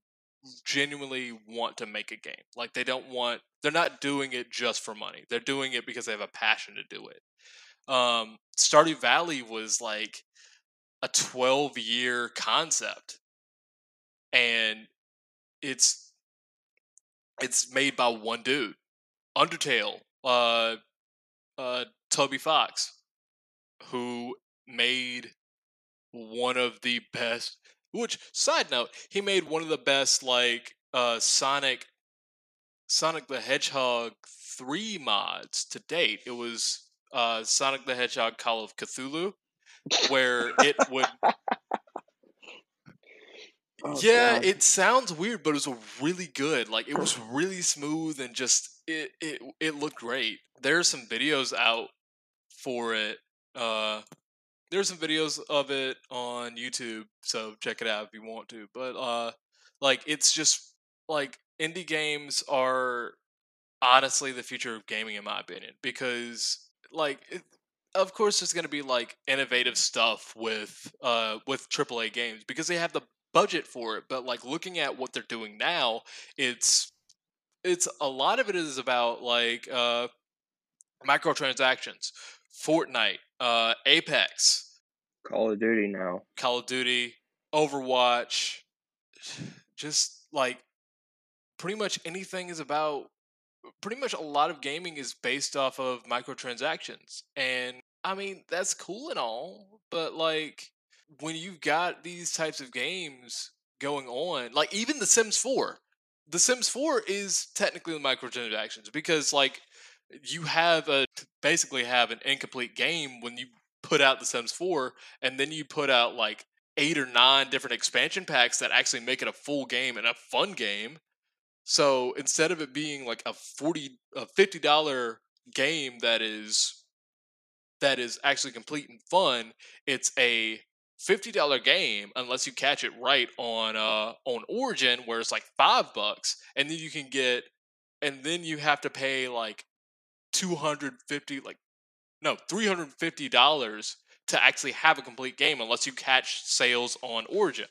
genuinely want to make a game. Like they don't want they're not doing it just for money. They're doing it because they have a passion to do it. Um Stardew Valley was like a 12 year concept and it's it's made by one dude. Undertale, uh, uh, Toby Fox, who made one of the best. Which side note, he made one of the best like uh, Sonic, Sonic the Hedgehog three mods to date. It was uh, Sonic the Hedgehog Call of Cthulhu, where it would Oh, yeah, God. it sounds weird, but it was really good. Like it was really smooth and just it it it looked great. There's some videos out for it. Uh there's some videos of it on YouTube, so check it out if you want to. But uh like it's just like indie games are honestly the future of gaming in my opinion because like it, of course there's going to be like innovative stuff with uh with AAA games because they have the budget for it but like looking at what they're doing now it's it's a lot of it is about like uh microtransactions Fortnite uh Apex Call of Duty now. Call of Duty Overwatch just like pretty much anything is about pretty much a lot of gaming is based off of microtransactions. And I mean, that's cool and all, but like when you've got these types of games going on, like even The Sims 4, The Sims 4 is technically microtransactions because like you have a basically have an incomplete game when you put out The Sims 4 and then you put out like eight or nine different expansion packs that actually make it a full game and a fun game. So instead of it being like a forty, a fifty dollar game that is that is actually complete and fun, it's a fifty dollar game unless you catch it right on uh on Origin where it's like five bucks, and then you can get, and then you have to pay like two hundred fifty, like no three hundred fifty dollars to actually have a complete game unless you catch sales on Origin.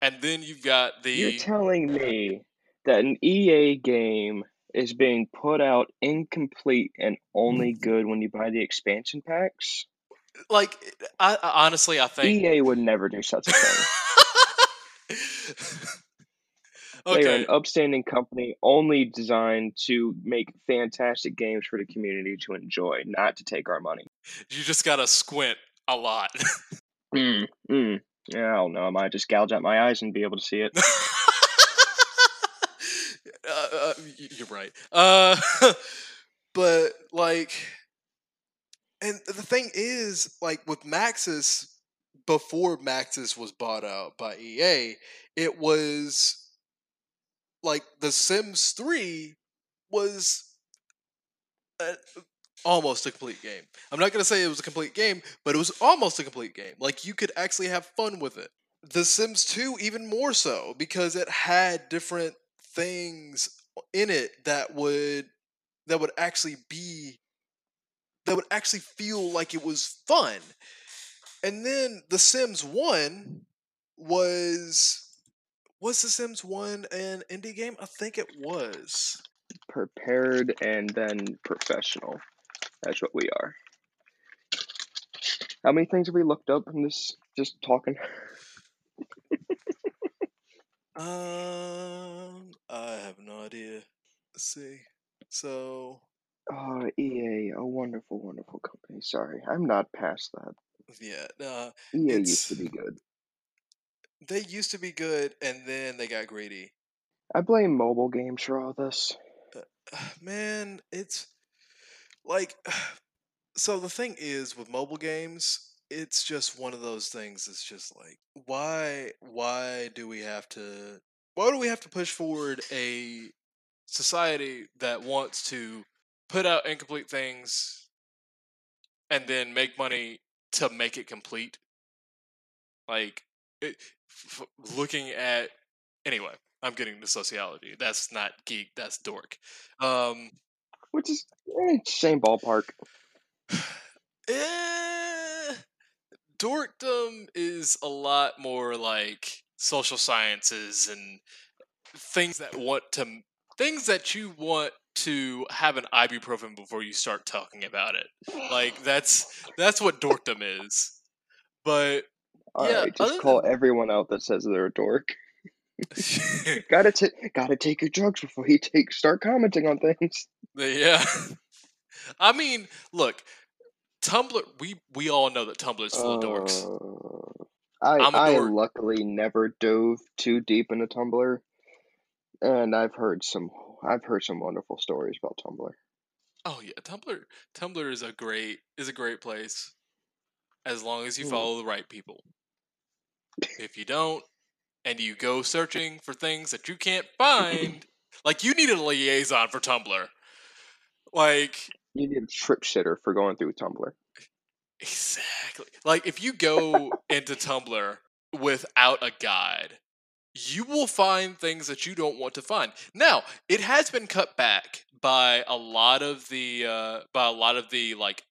And then you've got the You're telling me that an EA game is being put out incomplete and only good when you buy the expansion packs? Like I, I honestly I think EA would never do such a thing. They are an upstanding company only designed to make fantastic games for the community to enjoy, not to take our money. you just gotta squint a lot Mm, mm. Yeah, I don't know. I might just gouge out my eyes and be able to see it. uh, uh, you're right uh but like and the thing is like with maxis before maxis was bought out by ea it was like the sims 3 was a, almost a complete game. I'm not going to say it was a complete game but it was almost a complete game. Like you could actually have fun with it. The sims 2 even more so because it had different things in it that would that would actually be that would actually feel like it was fun and then the sims 1 was was the sims 1 an indie game i think it was Prepared and then professional. That's what we are. How many things have we looked up in this just talking? um i have no idea let's see so Oh, EA, a wonderful, wonderful company. Sorry, I'm not past that. yeah uh, EA used to be good. they used to be good and then they got greedy I blame mobile games for all this. man, it's like so the thing is with mobile games, it's just one of those things it's just like why why do we have to why do we have to push forward a society that wants to put out incomplete things and then make money to make it complete? Like it, f- looking at anyway, I'm getting to sociology. That's not geek, that's dork. Um Which is eh, same ballpark. Eh, dorkdom is a lot more like social sciences and things that want to things that you want to have an ibuprofen before you start talking about it. Like that's that's what dorkdom is. But All yeah, right, just call than- everyone out that says they're a dork. gotta ta- gotta take your drugs before you take start commenting on things. yeah. I mean, look, Tumblr. We we all know that Tumblr is full of dorks. Uh, I I dork. luckily never dove too deep into Tumblr, and I've heard some I've heard some wonderful stories about Tumblr. Oh yeah, Tumblr. Tumblr is a great is a great place, as long as you Hmm. follow the right people. If you don't, and you go searching for things that you can't find, like you need a liaison for Tumblr. Like You need a trip sitter for going through Tumblr. exactly. Like if you go into Tumblr without a guide, you will find things that you don't want to find. Now, it has been cut back by a lot of the uh by a lot of the like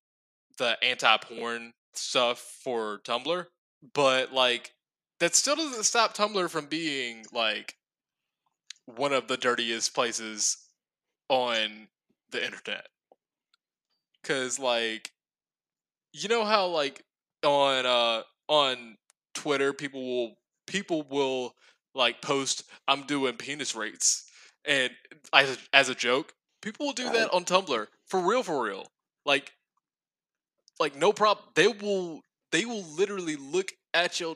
the anti-porn stuff for Tumblr, but like that still doesn't stop Tumblr from being like one of the dirtiest places on the internet. Cuz like you know how like on uh on Twitter people will people will like post I'm doing penis rates and as a, as a joke. People will do that on Tumblr for real for real. Like like no problem. They will they will literally look at your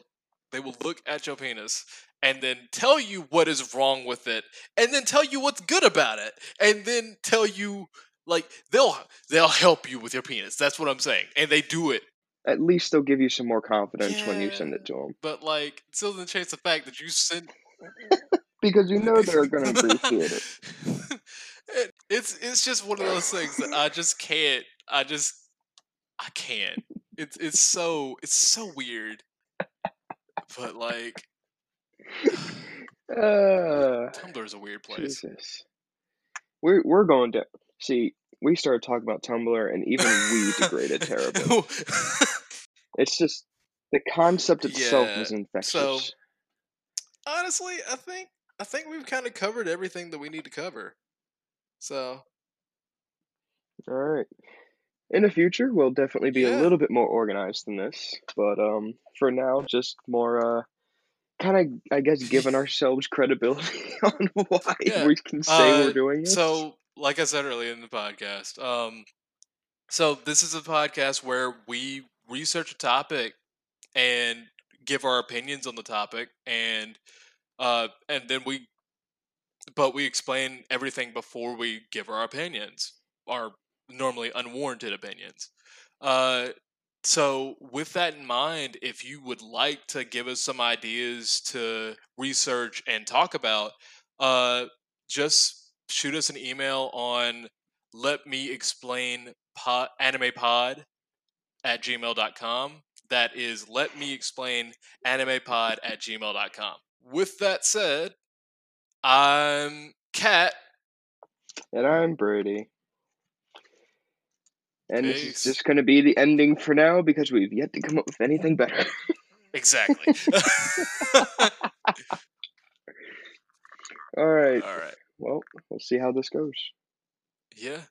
they will look at your penis and then tell you what is wrong with it and then tell you what's good about it and then tell you like they'll they'll help you with your penis. That's what I'm saying. And they do it. At least they'll give you some more confidence when you send it to them, But like still doesn't change the fact that you send because you know they're gonna appreciate it. It- It's it's just one of those things that I just can't. I just I can't. It's it's so it's so weird. But like Uh, Tumblr is a weird place. Jesus, we're we're going to see. We started talking about Tumblr, and even we degraded terribly. It's just the concept itself Yeah, is infectious. so- Honestly, I think I think we've kind of covered everything that we need to cover. So All right. In the future, we'll definitely be Yeah. a little bit more organized than this, but um, for now, just more uh, kind of, I guess, giving ourselves credibility on why Yeah, we can say uh, we're doing this. So, like I said earlier in the podcast, um, so this is a podcast where we research a topic and give our opinions on the topic, and uh, and then we, but we explain everything before we give our opinions, our normally unwarranted opinions. Uh, so, with that in mind, if you would like to give us some ideas to research and talk about, uh, just shoot us an email on let me explain pod, anime pod at gmail.com. That is let me explain animepod at gmail.com. With that said, I'm Kat. And I'm Brady. And Peace. this is just going to be the ending for now because we've yet to come up with anything better. exactly. All right. All right. Well, we'll see how this goes. Yeah.